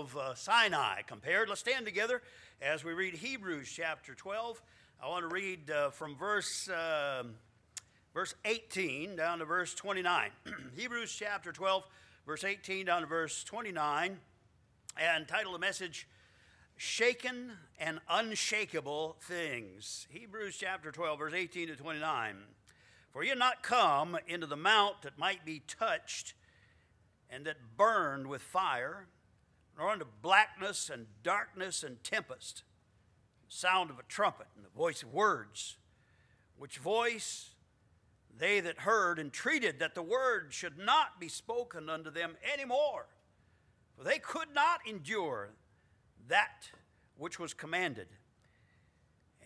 of uh, Sinai compared. Let's stand together as we read Hebrews chapter 12. I want to read uh, from verse, uh, verse 18 down to verse 29. Hebrews chapter 12, verse 18 down to verse 29, and title the message, Shaken and Unshakable Things. Hebrews chapter 12, verse 18 to 29. For you not come into the mount that might be touched and that burned with fire, nor unto blackness and darkness and tempest, sound of a trumpet and the voice of words, which voice they that heard entreated that the word should not be spoken unto them any more, for they could not endure that which was commanded.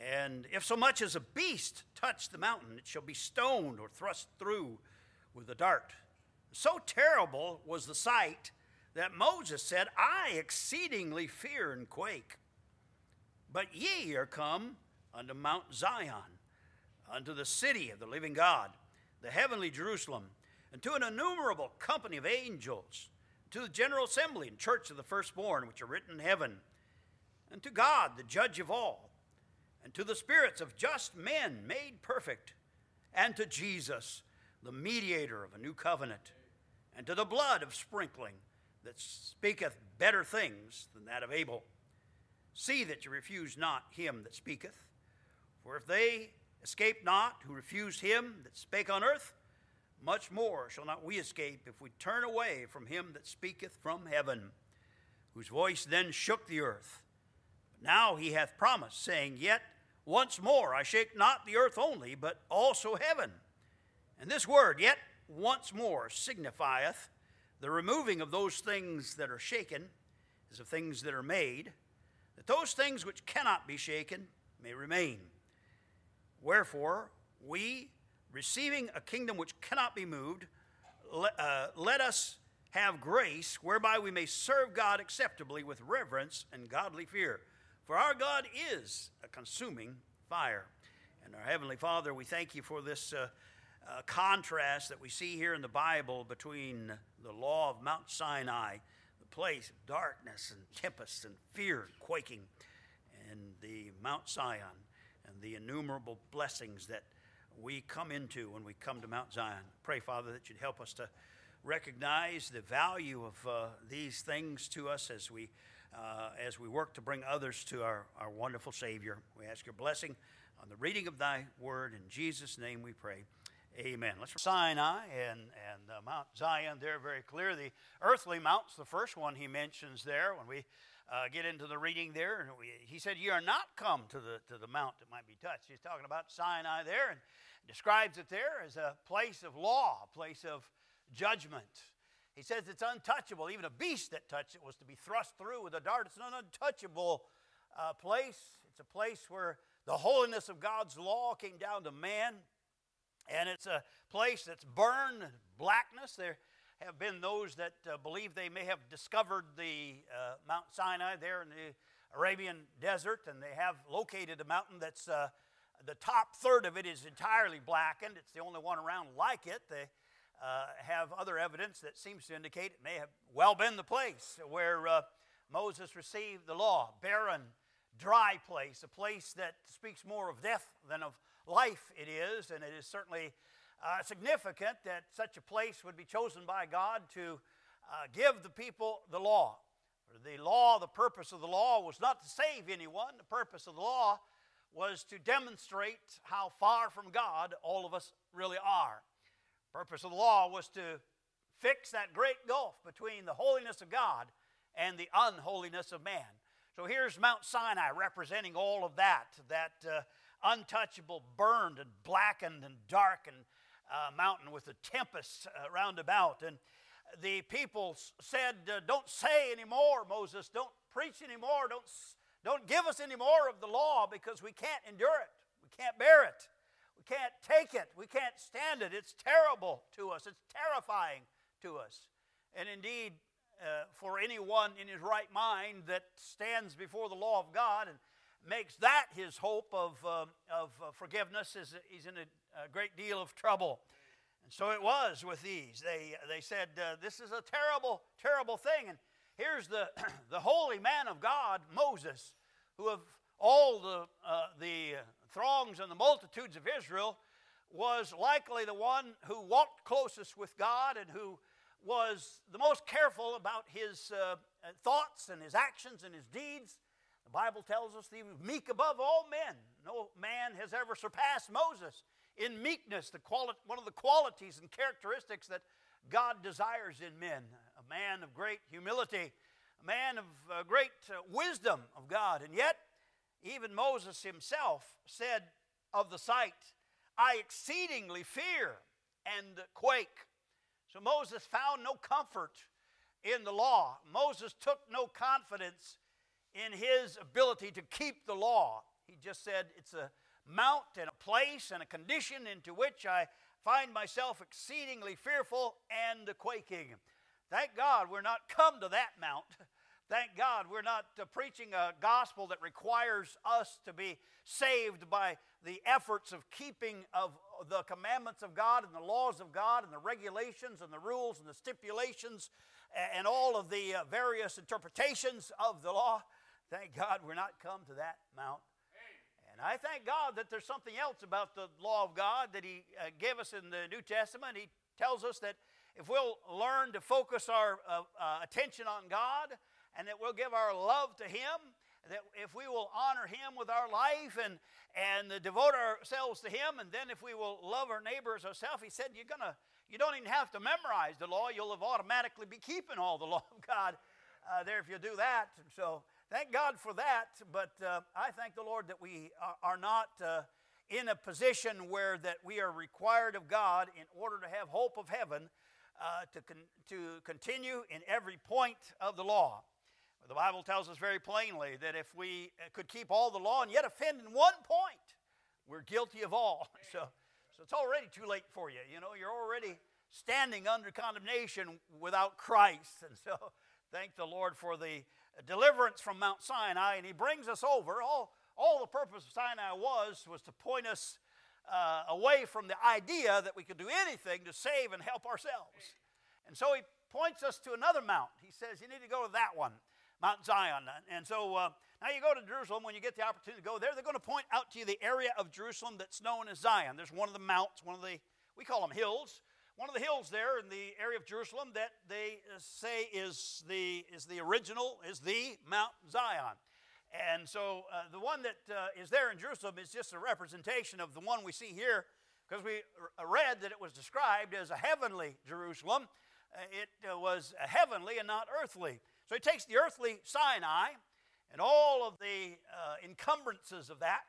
And if so much as a beast touch the mountain, it shall be stoned or thrust through with a dart. So terrible was the sight that Moses said, I exceedingly fear and quake. But ye are come unto Mount Zion, unto the city of the living God, the heavenly Jerusalem, and to an innumerable company of angels, to the general assembly and church of the firstborn which are written in heaven, and to God, the judge of all, and to the spirits of just men made perfect, and to Jesus, the mediator of a new covenant, and to the blood of sprinkling that speaketh better things than that of Abel See that you refuse not him that speaketh. For if they escape not who refuse him that spake on earth, much more shall not we escape if we turn away from him that speaketh from heaven, whose voice then shook the earth. But now he hath promised, saying, Yet once more I shake not the earth only, but also heaven. And this word, yet once more, signifieth the removing of those things that are shaken, as of things that are made that those things which cannot be shaken may remain. Wherefore, we, receiving a kingdom which cannot be moved, let, uh, let us have grace whereby we may serve God acceptably with reverence and godly fear. For our God is a consuming fire. And our Heavenly Father, we thank you for this uh, uh, contrast that we see here in the Bible between the law of Mount Sinai the place of darkness and tempest and fear and quaking, and the Mount Zion and the innumerable blessings that we come into when we come to Mount Zion. Pray, Father, that you'd help us to recognize the value of uh, these things to us as we, uh, as we work to bring others to our, our wonderful Savior. We ask your blessing on the reading of thy word. In Jesus' name we pray. Amen. Let's Sinai and, and uh, Mount Zion there very clear. The earthly mounts, the first one he mentions there when we uh, get into the reading there. We, he said, You are not come to the, to the mount that might be touched. He's talking about Sinai there and describes it there as a place of law, a place of judgment. He says it's untouchable. Even a beast that touched it was to be thrust through with a dart. It's an untouchable uh, place. It's a place where the holiness of God's law came down to man and it's a place that's burned blackness. There have been those that uh, believe they may have discovered the uh, Mount Sinai there in the Arabian desert, and they have located a mountain that's uh, the top third of it is entirely blackened. It's the only one around like it. They uh, have other evidence that seems to indicate it may have well been the place where uh, Moses received the law. Barren, dry place, a place that speaks more of death than of life it is, and it is certainly uh, significant that such a place would be chosen by God to uh, give the people the law. The law, the purpose of the law was not to save anyone, the purpose of the law was to demonstrate how far from God all of us really are. The purpose of the law was to fix that great gulf between the holiness of God and the unholiness of man. So here's Mount Sinai representing all of that, that uh, untouchable, burned and blackened and darkened uh, mountain with the tempest uh, round about. And the people said, uh, Don't say anymore, Moses. Don't preach anymore. Don't, don't give us any more of the law because we can't endure it. We can't bear it. We can't take it. We can't stand it. It's terrible to us. It's terrifying to us. And indeed, uh, for anyone in his right mind that stands before the law of God and makes that his hope of, uh, of uh, forgiveness, is he's in a, a, great deal of trouble. And so it was with these. They, they said, uh, This is a terrible, terrible thing. And here's the, the holy man of God, Moses, who of all the, uh, the throngs and the multitudes of Israel was likely the one who walked closest with God and who was the most careful about his uh, thoughts and his actions and his deeds. The Bible tells us that he was meek above all men. No man has ever surpassed Moses in meekness, the quali- one of the qualities and characteristics that God desires in men. A man of great humility, a man of uh, great uh, wisdom of God. And yet, even Moses himself said of the sight, I exceedingly fear and quake. So Moses found no comfort in the law. Moses took no confidence in his ability to keep the law. He just said, It's a mount and a place and a condition into which I find myself exceedingly fearful and quaking. Thank God we're not come to that mount. Thank God we're not uh, preaching a gospel that requires us to be saved by the efforts of keeping of the commandments of God and the laws of God and the regulations and the rules and the stipulations and all of the uh, various interpretations of the law. Thank God we're not come to that mount. And I thank God that there's something else about the law of God that He uh, gave us in the New Testament. He tells us that if we'll learn to focus our uh, uh attention on God, and that we'll give our love to Him, that if we will honor Him with our life and, and devote ourselves to Him, and then if we will love our neighbors ourselves, He said, You're gonna, you don't even have to memorize the law, you'll have automatically be keeping all the law of God uh, there if you do that. And so thank God for that, but uh, I thank the Lord that we are not. Uh, in a position where that we are required of God in order to have hope of heaven uh, to, con- to continue in every point of the law. The Bible tells us very plainly that if we uh, could keep all the law and yet offend in one point, we're guilty of all. So, so it's already too late for you. You know, you're already standing under condemnation without Christ. And so thank the Lord for the deliverance from Mount Sinai. And he brings us over. All, all the purpose of Sinai was was to point us uh, away from the idea that we could do anything to save and help ourselves. And so he points us to another mount. He says, You need to go to that one. Mount Zion. And so uh, now you go to Jerusalem when you get the opportunity to go there. They're going to point out to you the area of Jerusalem that's known as Zion. There's one of the mounts, one of the, we call them hills. One of the hills there in the area of Jerusalem that they uh, say is the, is the original, is the Mount Zion. And so uh, the one that uh, is there in Jerusalem is just a representation of the one we see here because we read that it was described as a heavenly Jerusalem. Uh, it uh, was heavenly and not earthly. So he takes the earthly Sinai and all of the uh, encumbrances of that,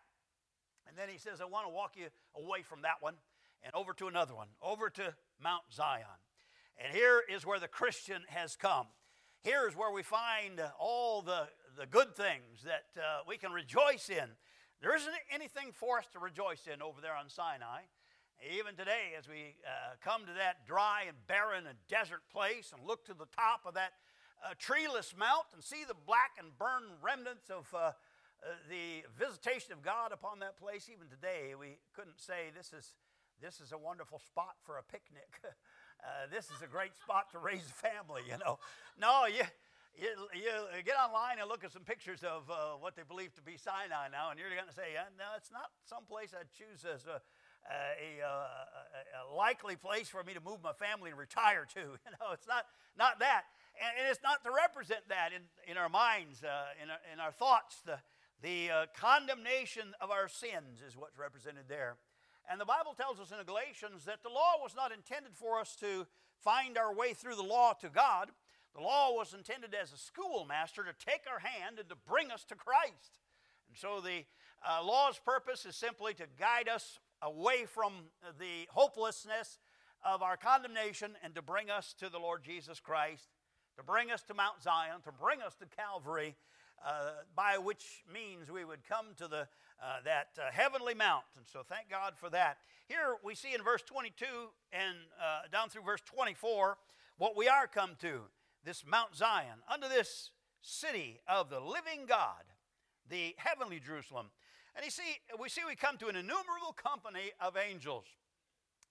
and then he says, I want to walk you away from that one and over to another one, over to Mount Zion. And here is where the Christian has come. Here is where we find all the, the good things that uh, we can rejoice in. There isn't anything for us to rejoice in over there on Sinai. Even today, as we uh, come to that dry and barren and desert place and look to the top of that a treeless mount and see the black and burned remnants of uh, uh, the visitation of God upon that place. Even today, we couldn't say this is, this is a wonderful spot for a picnic. uh, this is a great spot to raise a family, you know. No, you, you, you get online and look at some pictures of uh, what they believe to be Sinai now, and you're going to say, no, it's not some place I'd choose as a, a, a, a, likely place for me to move my family and retire to. You know, it's not, not that. And, and it's not to represent that in, in our minds, uh, in, our, in our thoughts. The, the uh, condemnation of our sins is what's represented there. And the Bible tells us in Galatians that the law was not intended for us to find our way through the law to God. The law was intended as a schoolmaster to take our hand and to bring us to Christ. And so the uh, law's purpose is simply to guide us away from the hopelessness of our condemnation and to bring us to the Lord Jesus Christ to bring us to Mount Zion, to bring us to Calvary, uh, by which means we would come to the, uh, that uh, heavenly mount. And so thank God for that. Here we see in verse 22 and uh, down through verse 24 what we are come to this Mount Zion, under this city of the living God, the heavenly Jerusalem. And you see, we see we come to an innumerable company of angels.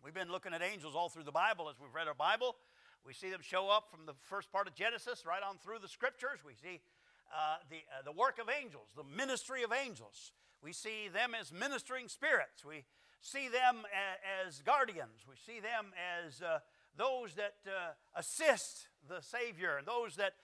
We've been looking at angels all through the Bible as we've read our Bible. We see them show up from the first part of Genesis right on through the scriptures. We see uh, the, uh, the work of angels, the ministry of angels. We see them as ministering spirits. We see them a, as guardians. We see them as uh, those that uh, assist the Savior and those that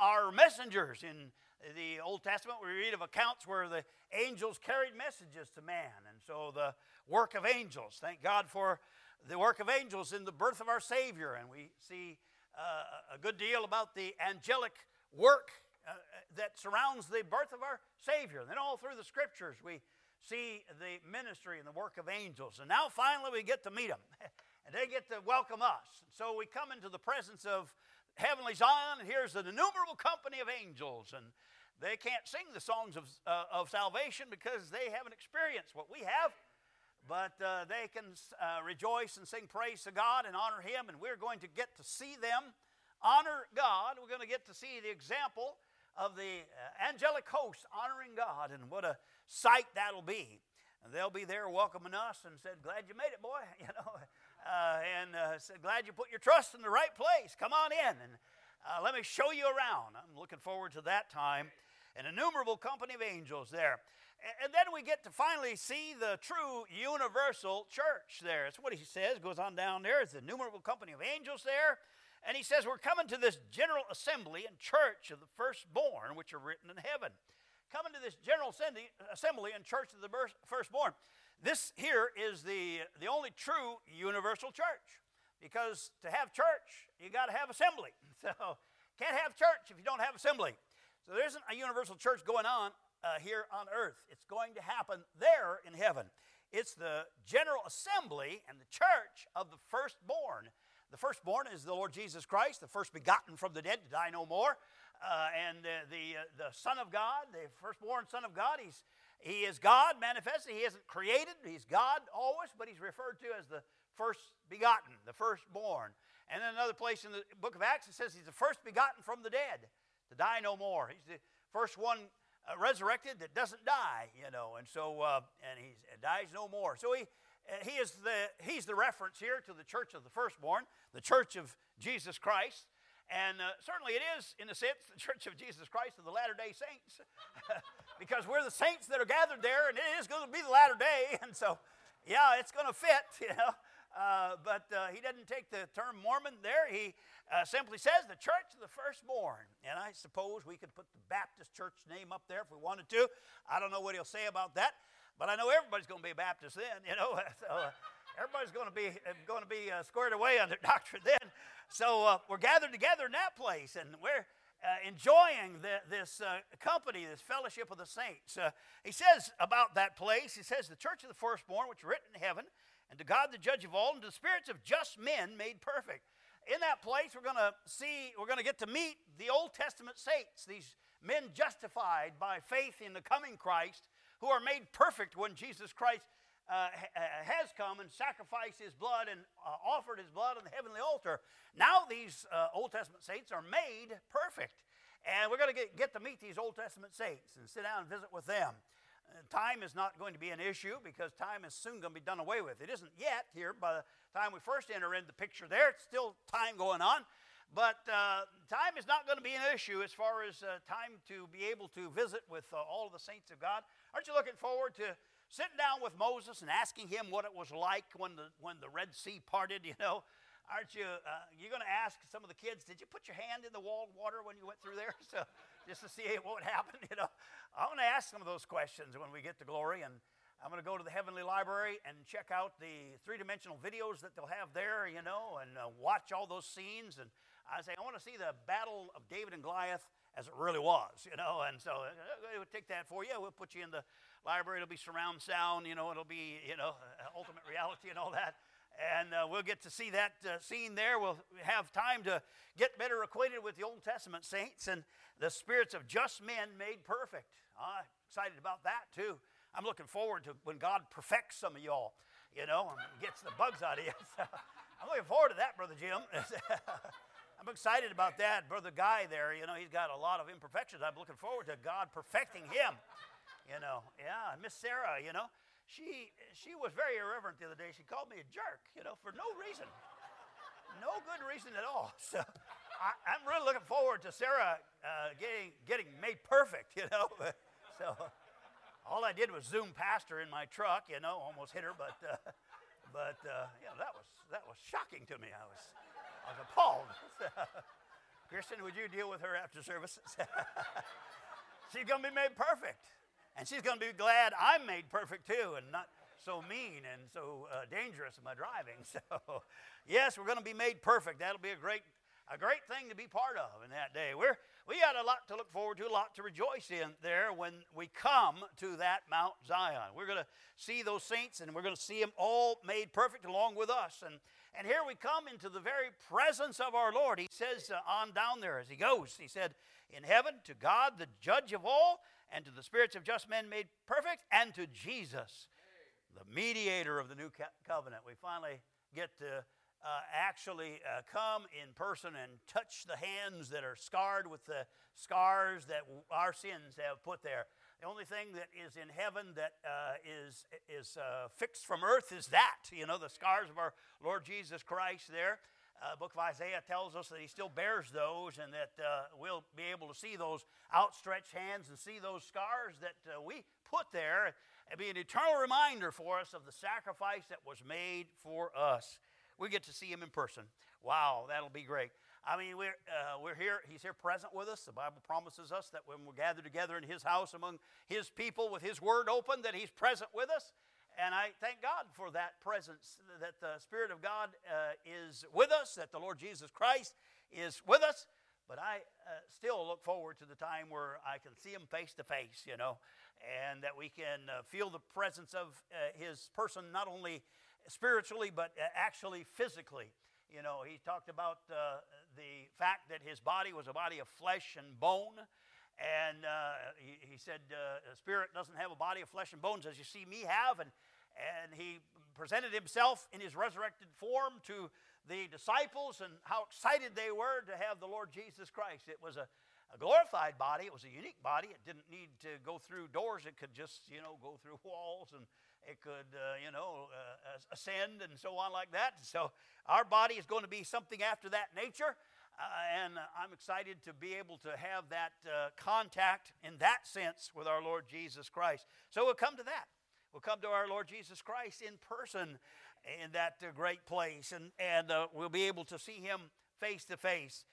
are messengers. In the Old Testament, we read of accounts where the angels carried messages to man. And so the work of angels, thank God for the work of angels in the birth of our Savior. And we see uh, a good deal about the angelic work uh, that surrounds the birth of our Savior. And then all through the scriptures, we see the ministry and the work of angels. And now finally we get to meet them. and they get to welcome us. And so we come into the presence of heavenly Zion, and here's an innumerable company of angels. And they can't sing the songs of, uh, of salvation because they haven't experienced what we have. But uh, they can uh, rejoice and sing praise to God and honor Him, and we're going to get to see them honor God. We're going to get to see the example of the uh, angelic host honoring God, and what a sight that'll be. And they'll be there welcoming us and said, Glad you made it, boy. You know, uh, and uh, said, Glad you put your trust in the right place. Come on in and uh, let me show you around. I'm looking forward to that time. An innumerable company of angels there. And, then we get to finally see the true universal church there. That's what he says, goes on down there. It's an innumerable company of angels there. And he says, We're coming to this general assembly and church of the firstborn, which are written in heaven. Coming to this general assembly and church of the firstborn. This here is the, the only true universal church. Because to have church, you got to have assembly. So, can't have church if you don't have assembly. So, there isn't a universal church going on uh, here on earth. It's going to happen there in heaven. It's the general assembly and the church of the firstborn. The firstborn is the Lord Jesus Christ, the first begotten from the dead to die no more. Uh, and the, uh, the Son of God, the firstborn Son of God, he's, he is God manifested. He isn't created, he's God always, but he's referred to as the first begotten, the firstborn. And then another place in the book of Acts, it says he's the first begotten from the dead to die no more. He's the first one uh, resurrected that doesn't die, you know, and so, uh, and he dies no more. So he, he is the, he's the reference here to the church of the firstborn, the church of Jesus Christ. And uh, certainly it is, in a sense, the church of Jesus Christ of the Latter day Saints. because we're the saints that are gathered there, and it is going to be the latter day. And so, yeah, it's going to fit, you know. Uh, but uh, he doesn't take the term Mormon there. He uh, simply says the church of the firstborn. And I suppose we could put the Baptist church name up there if we wanted to. I don't know what he'll say about that. But I know everybody's going to be a Baptist then, you know. So, uh, everybody's going to be uh, going to be uh, squared away their doctrine then. So uh, we're gathered together in that place, and we're uh, enjoying the, this uh, company, this fellowship of the saints. he says about that place, he says, "The church of the firstborn, which are written in heaven, and to God the judge of all, and to the spirits of just men made perfect." In that place, we're going to see, we're going to get to meet the Old Testament saints, these men justified by faith in the coming Christ who are made perfect when Jesus Christ uh, uh, has come and sacrificed his blood and uh, offered his blood on the heavenly altar. Now these uh, Old Testament saints are made perfect. And we're going to get, to meet these Old Testament saints and sit down and visit with them. Uh, time is not going to be an issue because time is soon going to be done away with. It isn't yet here by the time we first enter into the picture there. It's still time going on. But uh, time is not going to be an issue as far as uh, time to be able to visit with uh, all of the saints of God. Aren't you looking forward to sitting down with Moses and asking him what it was like when the, when the Red Sea parted, you know? Aren't you, uh, you're going to ask some of the kids, did you put your hand in the walled water when you went through there? So just to see what would happen, you know? I'm going to ask some of those questions when we get to glory and I'm going to go to the Heavenly Library and check out the three dimensional videos that they'll have there, you know, and uh, watch all those scenes and I say, I want to see the battle of David and Goliath as it really was, you know. And so we'll take that for you. We'll put you in the library. It'll be surround sound, you know. It'll be, you know, ultimate reality and all that. And uh, we'll get to see that uh, scene there. We'll have time to get better acquainted with the Old Testament saints and the spirits of just men made perfect. I'm excited about that too. I'm looking forward to when God perfects some of y'all, you know, and gets the bugs out of you. So I'm looking forward to that, Brother Jim. I'm excited about that. Brother Guy there, you know, he's got a lot of imperfections. I'm looking forward to God perfecting him. You know, yeah, Miss Sarah, you know, she she was very irreverent the other day. She called me a jerk, you know, for no reason. no good reason at all. So I, am really looking forward to Sarah uh, getting getting made perfect. You know, so all I did was zoom past her in my truck. You know, almost hit her, but uh, but uh, know that was that was shocking to me. I was Was appalled. Christian, would you deal with her after service? she's going to be made perfect. And she's going to be glad I'm made perfect too and not so mean and so uh, dangerous in my driving. So, yes, we're going to be made perfect. That'll be a great, a great thing to be part of in that day. We're, we got a lot to look forward to, a lot to rejoice in there when we come to that Mount Zion. We're going to see those saints and we're going to see them all made perfect along with us. And, and here we come into the very presence of our Lord. He says uh, on down there as he goes, he said, In heaven, to God, the judge of all, and to the spirits of just men made perfect, and to Jesus, the mediator of the new covenant. We finally get to uh, actually uh, come in person and touch the hands that are scarred with the scars that our sins have put there. The only thing that is in heaven that uh, is is uh, fixed from earth is that, you know, the scars of our Lord Jesus Christ there. Uh, book of Isaiah tells us that he still bears those and that uh, we'll be able to see those outstretched hands and see those scars that uh, we put there and be an eternal reminder for us of the sacrifice that was made for us. We get to see him in person. Wow, that'll be great. I mean, we're, uh, we're here, he's here present with us. The Bible promises us that when we're gathered together in his house among his people with his word open, that he's present with us. And I thank God for that presence, that the Spirit of God uh, is with us, that the Lord Jesus Christ is with us. But I uh, still look forward to the time where I can see him face to face, you know, and that we can uh, feel the presence of uh, his person, not only spiritually, but uh, actually physically. You know, he talked about uh, the fact that his body was a body of flesh and bone. And uh, he, he, said, uh, Spirit doesn't have a body of flesh and bones as you see me have. And, and he presented himself in his resurrected form to the disciples and how excited they were to have the Lord Jesus Christ. It was a, a glorified body, it was a unique body. It didn't need to go through doors, it could just, you know, go through walls and it could, uh, you know, uh, ascend and so on like that. So our body is going to be something after that nature. Uh, and I'm excited to be able to have that uh, contact in that sense with our Lord Jesus Christ. So we'll come to that. We'll come to our Lord Jesus Christ in person in that uh, great place, and, and uh, we'll be able to see him face to face.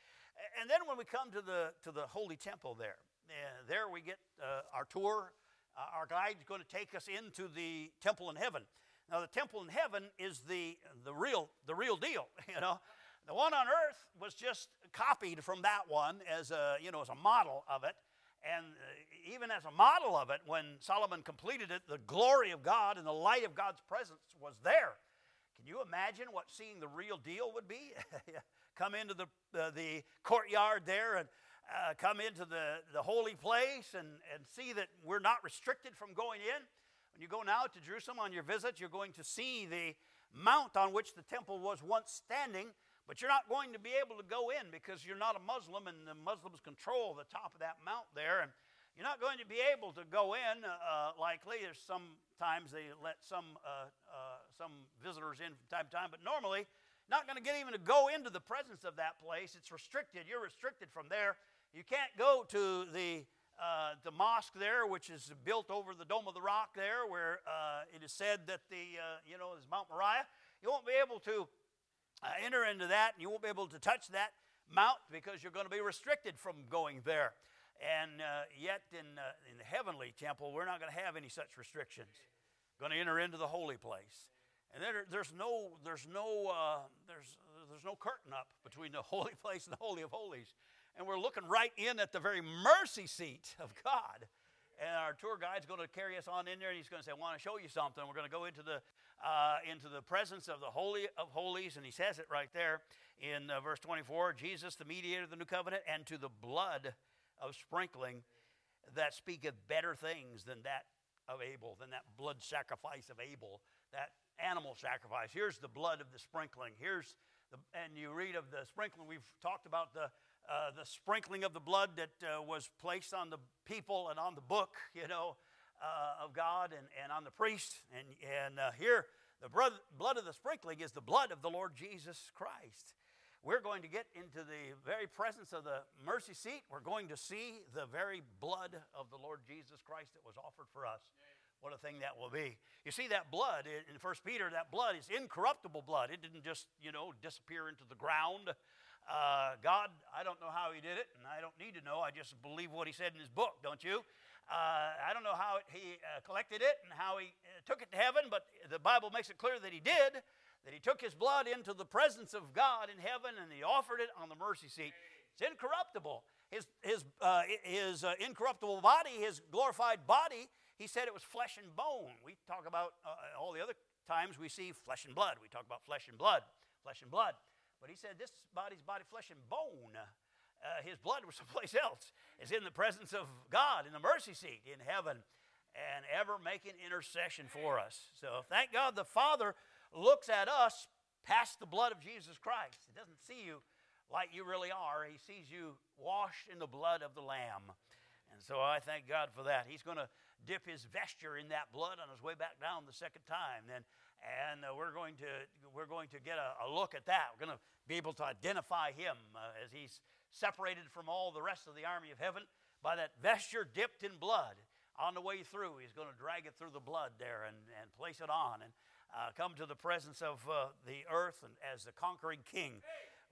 And then when we come to the, to the Holy Temple there, there we get our tour. Our guide is going to take us into the temple in heaven. Now, the temple in heaven is the, the, real, the real deal, you know. The one on earth was just copied from that one as a, you know, as a model of it. And uh, even as a model of it, when Solomon completed it, the glory of God and the light of God's presence was there. Can you imagine what seeing the real deal would be? come into the, uh, the courtyard there and uh, come into the, the holy place and, and see that we're not restricted from going in. When you go now to Jerusalem on your visit, you're going to see the mount on which the temple was once standing but you're not going to be able to go in because you're not a Muslim and the Muslims control the top of that mount there. And you're not going to be able to go in uh, likely. There's sometimes they let some, uh, uh, some visitors in from time to time, but normally not going to get even to go into the presence of that place. It's restricted. You're restricted from there. You can't go to the uh, the mosque there, which is built over the Dome of the Rock there, where uh, it is said that the uh, you know is Mount Moriah. You won't be able to uh, enter into that, and you won't be able to touch that mount because you're going to be restricted from going there. And uh, yet, in, uh, in the heavenly temple, we're not going to have any such restrictions. Going to enter into the holy place, and there, there's no there's no there's there's no curtain up between the holy place and the holy of holies, and we're looking right in at the very mercy seat of God. And our tour guide's going to carry us on in there, and he's going to say, "I want to show you something." We're going to go into the uh, into the presence of the Holy of Holies, and he says it right there in uh, verse 24 Jesus, the mediator of the new covenant, and to the blood of sprinkling that speaketh better things than that of Abel, than that blood sacrifice of Abel, that animal sacrifice. Here's the blood of the sprinkling. Here's the, and you read of the sprinkling. We've talked about the uh, the sprinkling of the blood that uh, was placed on the people and on the book, you know, uh, of God and, and on the priest. And, and uh, here, the blood, of the sprinkling is the blood of the Lord Jesus Christ. we're going to get into the very presence of the mercy seat. We're going to see the very blood of the Lord Jesus Christ that was offered for us. What a thing that will be. You see, that blood in 1 Peter, that blood is incorruptible blood. It didn't just, you know, disappear into the ground. Uh, God, I don't know how He did it, and I don't need to know. I just believe what He said in His book, don't you? Uh, I don't know how He uh, collected it and how He uh, took it to heaven, but the Bible makes it clear that He did that he took his blood into the presence of God in heaven and he offered it on the mercy seat. It's incorruptible. His, his, uh, his uh, incorruptible body, his glorified body, he said it was flesh and bone. We talk about all the other times we see flesh and blood. We talk about flesh and blood, flesh and blood. But he said this body's body, flesh and bone. Uh, his blood was someplace else. Is in the presence of God in the mercy seat in heaven and ever making intercession for us. So thank God the Father looks at us past the blood of Jesus Christ. He doesn't see you like you really are, He sees you washed in the blood of the Lamb. And so I thank God for that. He's going to dip his vesture in that blood on his way back down the second time. Then, and uh, we're going to we're going to get a, a, look at that. We're going to be able to identify him uh, as he's separated from all the rest of the army of heaven by that vesture dipped in blood. On the way through, he's going to drag it through the blood there and, and place it on. And uh, come to the presence of uh, the earth and as the conquering king.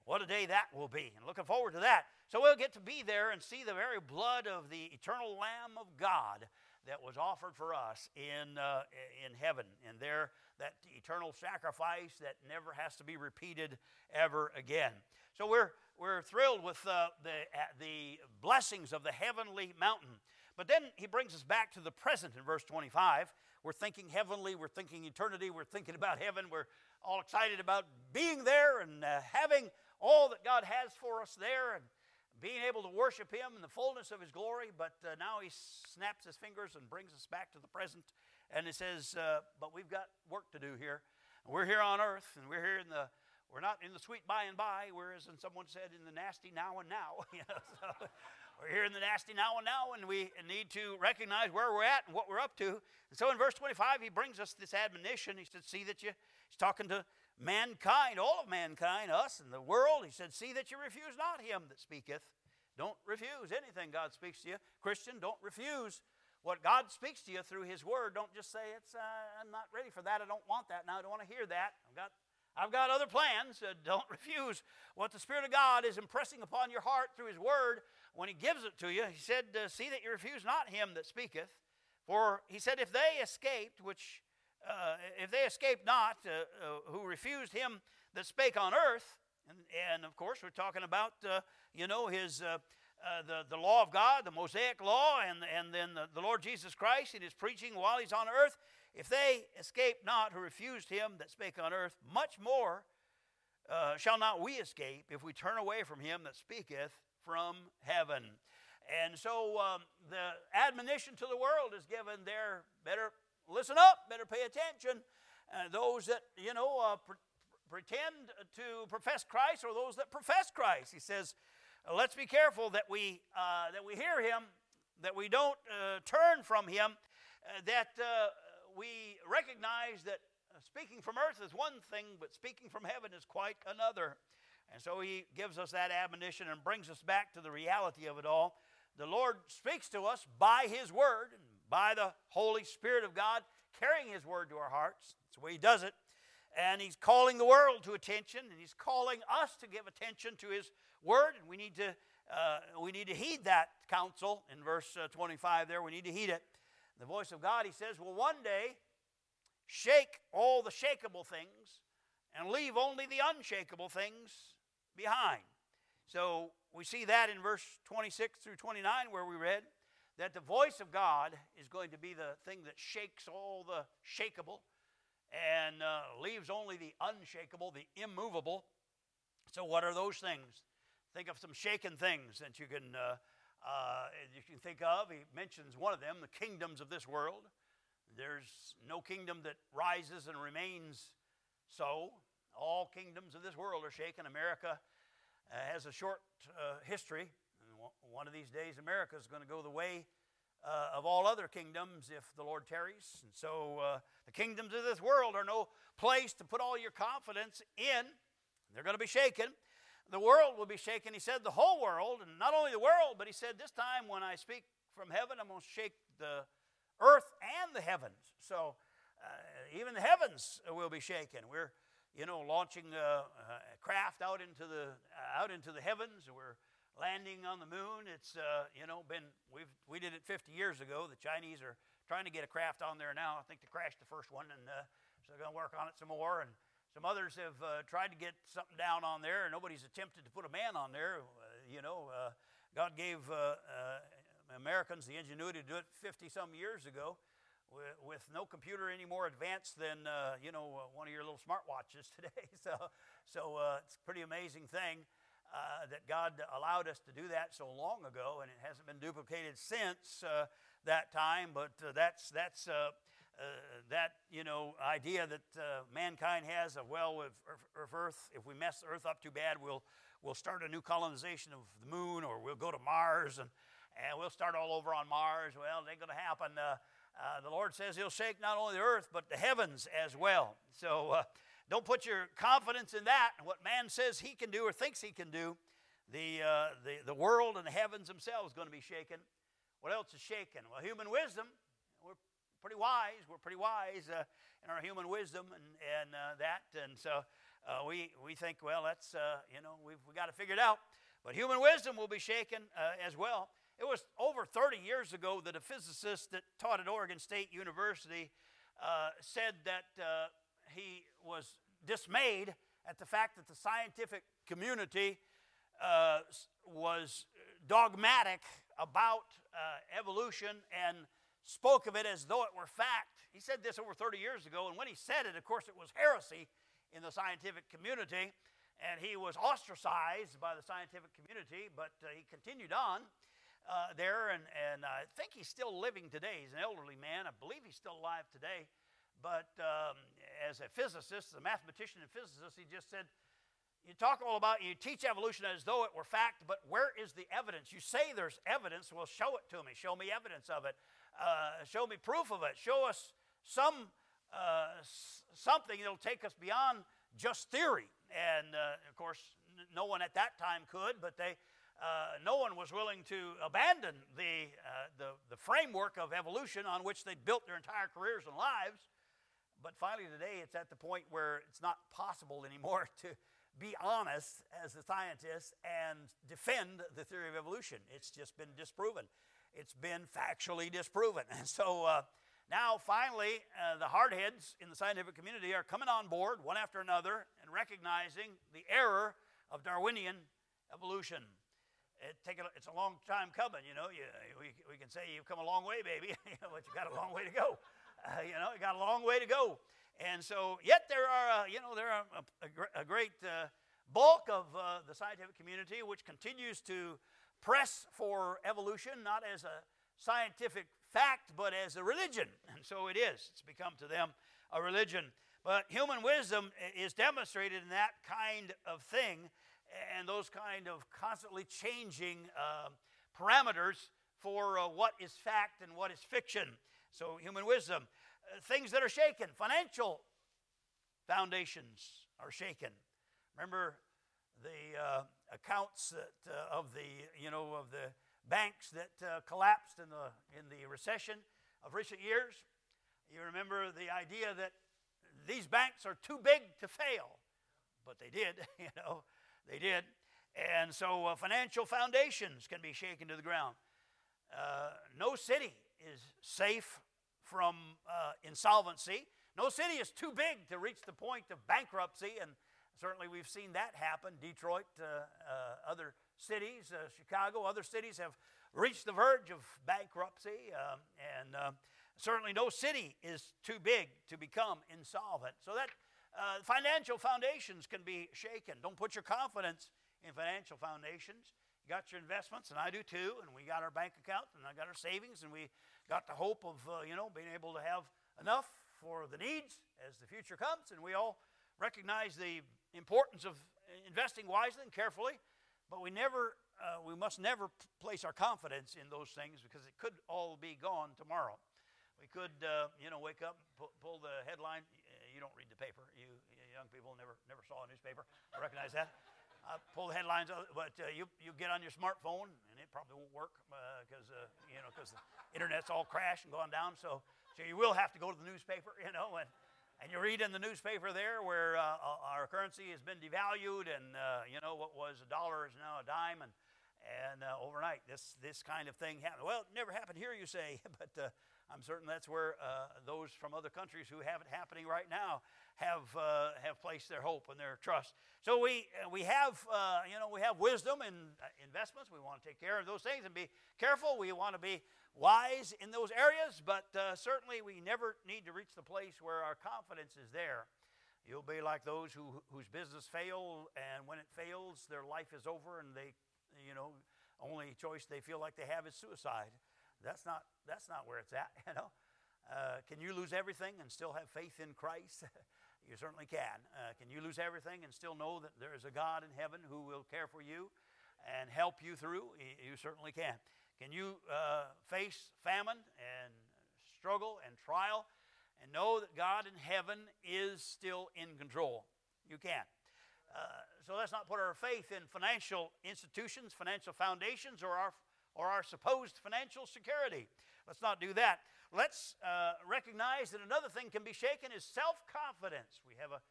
What a day that will be. And looking forward to that. So we'll get to be there and see the very blood of the eternal Lamb of God that was offered for us in, uh, in heaven. And there, that eternal sacrifice that never has to be repeated ever again. So we're, we're thrilled with uh, the, uh, the blessings of the heavenly mountain. But then he brings us back to the present in verse 25 we're thinking heavenly, we're thinking eternity, we're thinking about heaven, we're all excited about being there and uh, having all that God has for us there and being able to worship Him in the fullness of His glory. But uh, now He snaps His fingers and brings us back to the present. And He says, uh, But we've got work to do here. And We're here on earth and we're here in the we're not in the sweet by and by, whereas someone said in the nasty now and now. so we're here in the nasty now and now, and we need to recognize where we're at and what we're up to. And so in verse 25, he brings us this admonition. He said, See that you, he's talking to mankind, all of mankind, us and the world. He said, See that you refuse not him that speaketh. Don't refuse anything God speaks to you. Christian, don't refuse what God speaks to you through His Word. Don't just say, it's, uh, I'm not ready for that. I don't want that now. I don't want to hear that. I've got I've got other plans. Uh, don't refuse what the Spirit of God is impressing upon your heart through His Word when He gives it to you. He said, uh, See that you refuse not Him that speaketh. For He said, If they escaped, which uh, if they escaped not, uh, uh, who refused Him that spake on earth, and, and of course we're talking about, uh, you know, His. the, the law of God, the Mosaic law, and, and then the, the Lord Jesus Christ in his preaching while he's on earth, if they escape not who refused him that spake on earth, much more uh, shall not we escape if we turn away from him that speaketh from heaven. And so um, the admonition to the world is given there better listen up, better pay attention. Uh, those that, you know, uh, pre- pretend to profess Christ or those that profess Christ. He says, let's be careful that we, uh, that we hear him, that we don't uh, turn from him, uh, that we recognize that uh, speaking from earth is one thing, but speaking from heaven is quite another. And so he gives us that admonition and brings us back to the reality of it all. The Lord speaks to us by his word and by the Holy Spirit of God, carrying his word to our hearts. That's the way he does it. And he's calling the world to attention, and he's calling us to give attention to his word. And we need to, uh, we need to heed that counsel in verse uh, 25 there. We need to heed it the voice of God, he says, will one day shake all the shakable things and leave only the unshakable things behind. So we see that in verse 26 through 29, where we read that the voice of God is going to be the thing that shakes all the shakable and uh, leaves only the unshakable, the immovable. So, what are those things? Think of some shaken things that you can uh, uh, you can think of. He mentions one of them, the kingdoms of this world. There's no kingdom that rises and remains so. All kingdoms of this world are shaken. America uh, has a short uh, history. One of these days, America is going to go the way uh, of all other kingdoms if the Lord tarries. And so uh, the kingdoms of this world are no place to put all your confidence in. They're going to be shaken. the world will be shaken. He said the whole world, and not only the world, but he said this time when I speak from heaven, I'm going to shake the earth and the heavens. So uh, even the heavens will be shaken. We're, you know, launching a, a craft out into the out into the heavens. We're landing on the moon. It's uh, you know been we've we did it 50 years ago. The Chinese are trying to get a craft on there now. I think they crashed the first one, and uh, so they're going to work on it some more. And some others have uh, tried to get something down on there, and nobody's attempted to put a man on there. Uh, you know, uh, God gave uh, Americans the ingenuity to do it 50 some years ago with, with no computer any more advanced than, you know, one of your little smartwatches today. so so it's a pretty amazing thing. That God allowed us to do that so long ago, and it hasn't been duplicated since that time. But that's that's uh, that you know idea that uh, mankind has of well, if, if Earth, if we mess Earth up too bad, we'll we'll start a new colonization of the moon, or we'll go to Mars, and and we'll start all over on Mars. Well, it ain't going to happen. Uh, uh, the Lord says He'll shake not only the earth but the heavens as well. So uh, don't put your confidence in that what man says he can do or thinks he can do. The uh, the the world and the heavens themselves are going to be shaken. What else is shaken? Well, human wisdom We're pretty wise. We're pretty wise uh, in our human wisdom and, and uh, that. And so uh, we, we think, well, that's, uh, you know, we've we got to figure it out. But human wisdom will be shaken uh, as well. It was over 30 years ago that a physicist that taught at Oregon State University said that he was dismayed at the fact that the scientific community was dogmatic about evolution and spoke of it as though it were fact. He said this over 30 years ago, and when he said it, of course, it was heresy in the scientific community, and he was ostracized by the scientific community, but uh, he continued on. Uh, there, and, and I think he's still living today. He's an elderly man. I believe he's still alive today. But um, as a physicist, as a mathematician and physicist, he just said, You talk all about, you teach evolution as though it were fact, but where is the evidence? You say there's evidence, well, show it to me. Show me evidence of it uh, show me proof of it. Show us some uh, something that'll take us beyond just theory. And uh, of course, no one at that time could, but they. Uh, no one was willing to abandon the, uh, the, the framework of evolution on which they'd built their entire careers and lives. But finally, today, it's at the point where it's not possible anymore to be honest as a scientist and defend the theory of evolution. It's just been disproven it's been factually disproven. And so uh, now, finally, uh, the hardheads in the scientific community are coming on board one after another and recognizing the error of Darwinian evolution. It take a, it's a long time coming, you know. You, we, we can say you've come a long way, baby, but you've got a long way to go. Uh, you know, you got a long way to go. And so, yet there are, uh, you know, there are a, a, a great uh, bulk of uh, the scientific community which continues to press for evolution not as a scientific fact, but as a religion. And so it is. It's become to them a religion. But human wisdom is demonstrated in that kind of thing and those kind of constantly changing uh, parameters for uh, what is fact and what is fiction. So, human wisdom. Uh, things that are shaken, financial foundations are shaken. Remember the uh, accounts that, uh, of the you know of the banks that uh, collapsed in the in the recession of recent years. You remember the idea that these banks are too big to fail, but they did. You know, they did, and so uh, financial foundations can be shaken to the ground. Uh, no city is safe from uh, insolvency. No city is too big to reach the point of bankruptcy and Certainly, we've seen that happen. Detroit, uh, uh, other cities, uh, Chicago, other cities have reached the verge of bankruptcy. Um, and um, certainly, no city is too big to become insolvent. So, that uh, financial foundations can be shaken. Don't put your confidence in financial foundations. You got your investments, and I do too, and we got our bank account, and I got our savings, and we got the hope of, uh, you know, being able to have enough for the needs as the future comes, and we all recognize the importance of investing wisely and carefully, but we never, uh, we must never place our confidence in those things because it could all be gone tomorrow. We could, uh, you know, wake up, pull, pull the headline. You don't read the paper. You young people never, never saw a newspaper. I recognize that. I pull the headlines, of but uh, you you get on your smartphone, and it probably won't work because uh, you know because the internet's all crashed and gone down. So so you will have to go to the newspaper, you know, and and you read in the newspaper there where uh, our currency has been devalued, and uh, you know what was a dollar is now a dime, and and uh, overnight this this kind of thing happened. Well, it never happened here, you say, but uh, I'm certain that's where uh, those from other countries who have it happening right now have uh, have placed their hope and their trust. So we uh, we have uh, you know we have wisdom in uh, investments. We want to take care of those things and be careful. We want to be wise in those areas, but uh, certainly we never need to reach the place where our confidence is there. You'll be like those who whose business fail, and when it fails, their life is over, and they you know only choice they feel like they have is suicide. That's not, that's not where it's at, you know. Uh, can you lose everything and still have faith in Christ? you certainly can. Uh, can you lose everything and still know that there is a God in heaven who will care for you and help you through? You certainly can. Can you uh, face famine and struggle and trial and know that God in heaven is still in control? You can. Uh, so let's not put our faith in financial institutions, financial foundations, or our or our supposed financial security. Let's not do that. Let's uh, recognize that another thing can be shaken is self confidence. We have a,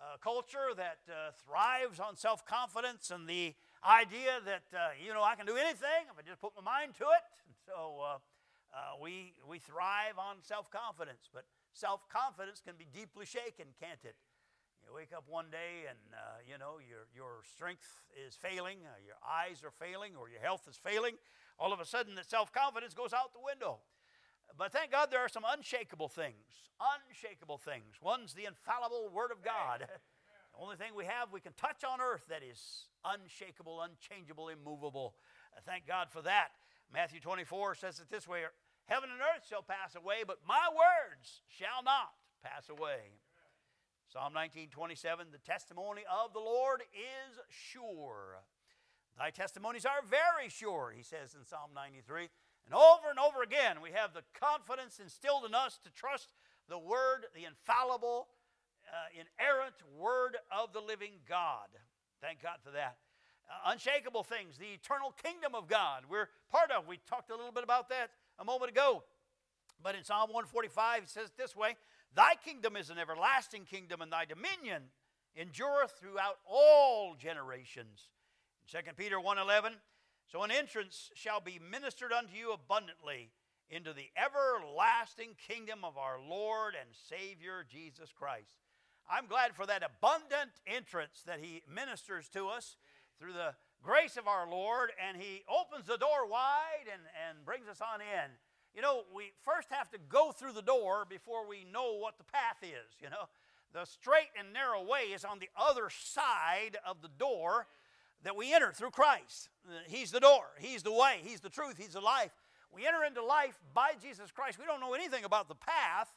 a culture that uh, thrives on self confidence and the idea that, uh, you know, I can do anything if I just put my mind to it. And so uh, uh, we, we thrive on self confidence, but self confidence can be deeply shaken, can't it? You wake up one day and uh, you know your, your strength is failing, uh, your eyes are failing, or your health is failing. All of a sudden, the self confidence goes out the window. But thank God there are some unshakable things. Unshakable things. One's the infallible Word of God. The only thing we have we can touch on earth that is unshakable, unchangeable, immovable. Uh, thank God for that. Matthew 24 says it this way Heaven and earth shall pass away, but my words shall not pass away. Psalm 19:27, the testimony of the Lord is sure. Thy testimonies are very sure, he says in Psalm 93. And over and over again, we have the confidence instilled in us to trust the Word, the infallible, uh, inerrant Word of the living God. Thank God for that. Uh, unshakable things, the eternal kingdom of God, we're part of. We talked a little bit about that a moment ago. But in Psalm 145, it says this way Thy kingdom is an everlasting kingdom, and thy dominion endureth throughout all generations. In 2 Peter 1.11, So an entrance shall be ministered unto you abundantly into the everlasting kingdom of our Lord and Savior Jesus Christ. I'm glad for that abundant entrance that He ministers to us through the grace of our Lord, and He opens the door wide and, and brings us on in. You know, we first have to go through the door before we know what the path is, you know. The straight and narrow way is on the other side of the door that we enter through Christ. He's the door, He's the way, He's the truth, He's the life. We enter into life by Jesus Christ. We don't know anything about the path,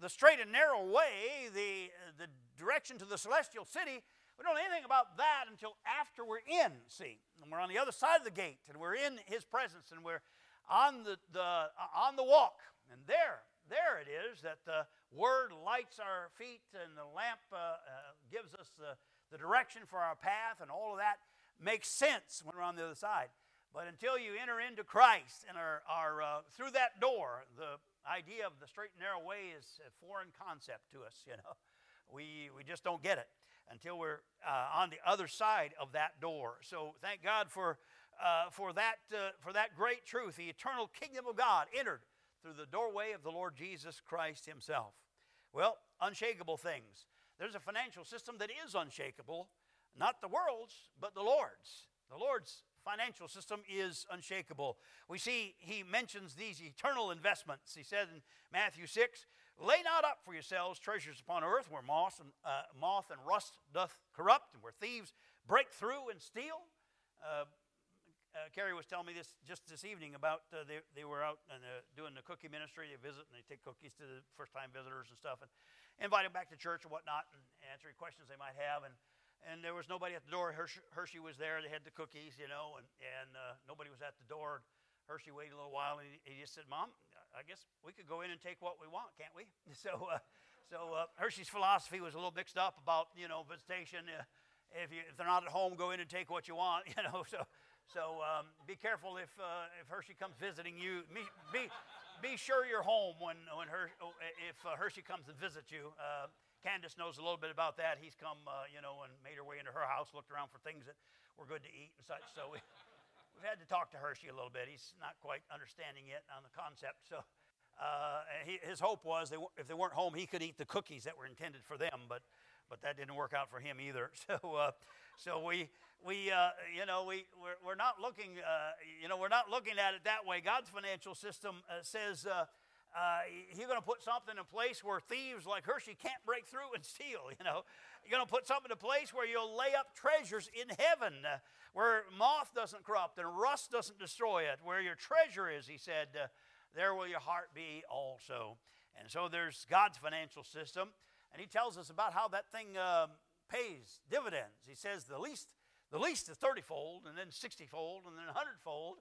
the straight and narrow way, the, the direction to the celestial city. We don't know anything about that until after we're in, see. And we're on the other side of the gate and we're in His presence and we're on the, the, uh, on the walk. And there, there it is that the Word lights our feet and the lamp uh, uh, gives us the, the direction for our path, and all of that makes sense when we're on the other side. But until you enter into Christ and are, are uh, through that door, the idea of the straight and narrow way is a foreign concept to us, you know. We, we just don't get it until we're uh, on the other side of that door. So thank God for uh, for, that, uh, for that great truth, the eternal kingdom of God entered through the doorway of the Lord Jesus Christ Himself. Well, unshakable things. There's a financial system that is unshakable, not the world's, but the Lord's. The Lord's financial system is unshakable. We see He mentions these eternal investments. He said in Matthew 6, Lay not up for yourselves treasures upon earth where moth and, uh, moth and rust doth corrupt, and where thieves break through and steal. Uh, uh, Carrie was telling me this just this evening about uh, they, they were out and uh, doing the cookie ministry. They visit and they take cookies to the first time visitors and stuff and invite them back to church and whatnot and answer any questions they might have. And, and there was nobody at the door. Hershey, Hershey was there. They had the cookies, you know, and, and uh, nobody was at the door. Hershey waited a little while and he, he, just said, Mom, I guess we could go in and take what we want, can't we? So, uh, so uh, Hershey's philosophy was a little mixed up about, you know, visitation if, you, if they're not at home, go in and take what you want. You know, so so um, be careful if uh, if Hershey comes visiting you. Be, be be sure you're home when when her if uh, Hershey comes and visits you. Uh, Candace knows a little bit about that. He's come, uh, you know, and made her way into her house, looked around for things that were good to eat and such. So we, we've had to talk to Hershey a little bit. He's not quite understanding yet on the concept. So uh, he, his hope was they, if they weren't home, he could eat the cookies that were intended for them. But but that didn't work out for him either. So uh, so we we uh, you know we we're, we're not looking uh, you know we're not looking at it that way. God's financial system uh, says uh, uh, you're going to put something in place where thieves like Hershey can't break through and steal. You know, you're going to put something in place where you'll lay up treasures in heaven, uh, where moth doesn't corrupt and rust doesn't destroy it. Where your treasure is, he said, there will your heart be also. And so there's God's financial system, and he tells us about how that thing um, pays dividends. He says the least, the least is thirty-fold, and then sixty-fold, and then hundred-fold.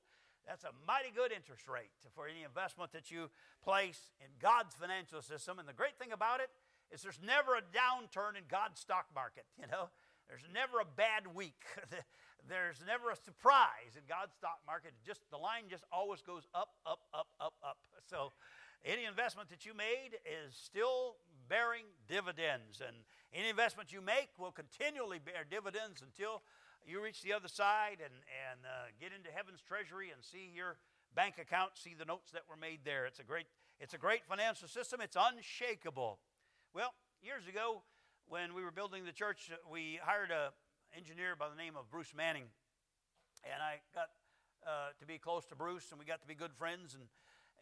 That's a mighty good interest rate for any investment that you place in God's financial system. And the great thing about it is there's never a downturn in God's stock market, you know. There's never a bad week. there's never a surprise in God's stock market. Just the line just always goes up, up, up, up, up. So any investment that you made is still bearing dividends. And any investment you make will continually bear dividends until you reach the other side and, and uh, get into heaven's treasury and see your bank account, see the notes that were made there. It's a great, it's a great financial system. It's unshakable. Well, years ago, when we were building the church, we hired an engineer by the name of Bruce Manning. And I got uh, to be close to Bruce, and we got to be good friends. And,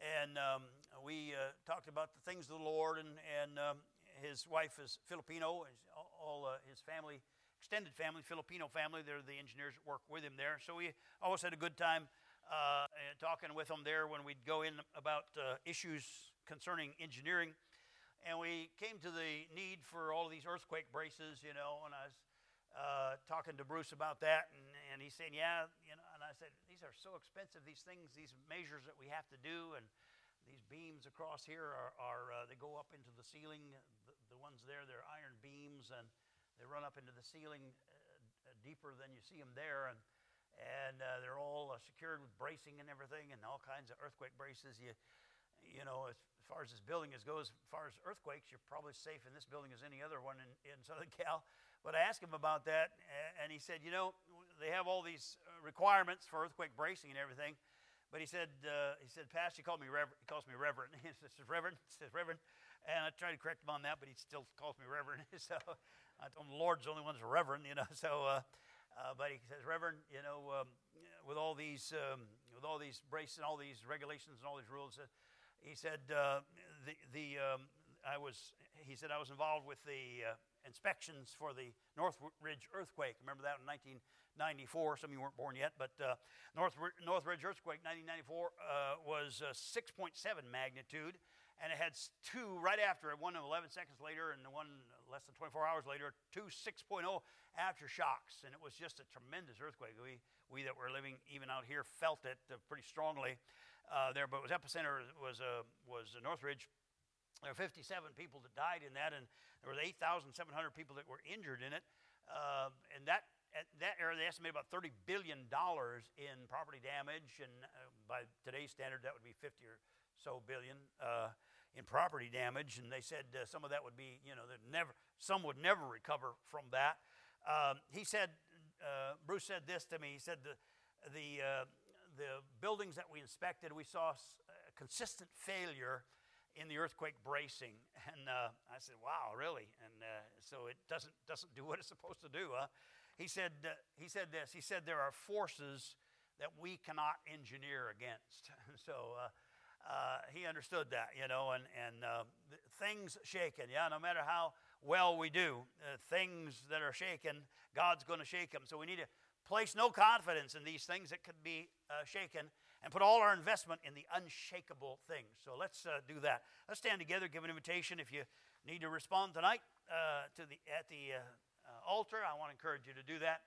and um, we uh, talked about the things of the Lord. And, and um, his wife is Filipino, all, all uh, his family extended family, Filipino family. They're the engineers that work with him there. So we always had a good time uh, talking with them there when we'd go in about uh, issues concerning engineering. And we came to the need for all of these earthquake braces, you know, and I was uh, talking to Bruce about that, and, and he's saying, yeah, you know, and I said, these are so expensive, these things, these measures that we have to do, and these beams across here are, are uh, they go up into the ceiling, the, the ones there, they're iron beams, and they run up into the ceiling uh, deeper than you see them there, and and uh, they're all uh, secured with bracing and everything, and all kinds of earthquake braces. You you know, as, far as this building is goes, as far as earthquakes, you're probably safe in this building as any other one in, in Southern Cal. But I asked him about that, and he said, you know, they have all these uh, requirements for earthquake bracing and everything. But he said, uh, he said, Pastor, he called me reverend. He calls me reverend. He says, Reverend. He says, Reverend. And I tried to correct him on that, but he still calls me reverend. so I told him the Lord's the only one that's reverend, you know. So, uh, uh, but he says, Reverend, you know, um, with all these, um, with all these braces and all these regulations and all these rules, uh, he said, uh, the, the, um, I was, he said, I was involved with the inspections for the Northridge earthquake. Remember that in 1994? Some of you weren't born yet, but uh, North, Northridge earthquake 1994 was 6.7 magnitude and it had two right after it, one 11 seconds later and one less than 24 hours later, two 6.0 aftershocks. And it was just a tremendous earthquake. We, we that were living even out here felt it uh, pretty strongly uh, there, but it was epicenter was, uh, was Northridge. There were 57 people that died in that, and there were 8,700 people that were injured in it. Uh, and that at that era, they estimated about $30 billion in property damage, and uh, by today's standard, that would be 50 or so billion uh, in property damage, and they said uh, some of that would be, you know, never, some would never recover from that. Um, he said, uh, Bruce said this to me. He said the the uh, the buildings that we inspected, we saw consistent failure in the earthquake bracing, and uh, I said, "Wow, really?" And uh, so it doesn't doesn't do what it's supposed to do. Huh? He said he said this. He said there are forces that we cannot engineer against. so uh, he understood that, you know, and, and uh, things shaken, yeah, no matter how well we do, uh, things that are shaken, God's going to shake them. So we need to place no confidence in these things that could be uh, shaken and put all our investment in the unshakable things. So let's uh, do that. Let's stand together, give an invitation. If you need to respond tonight uh, to the, at the altar, I want to encourage you to do that.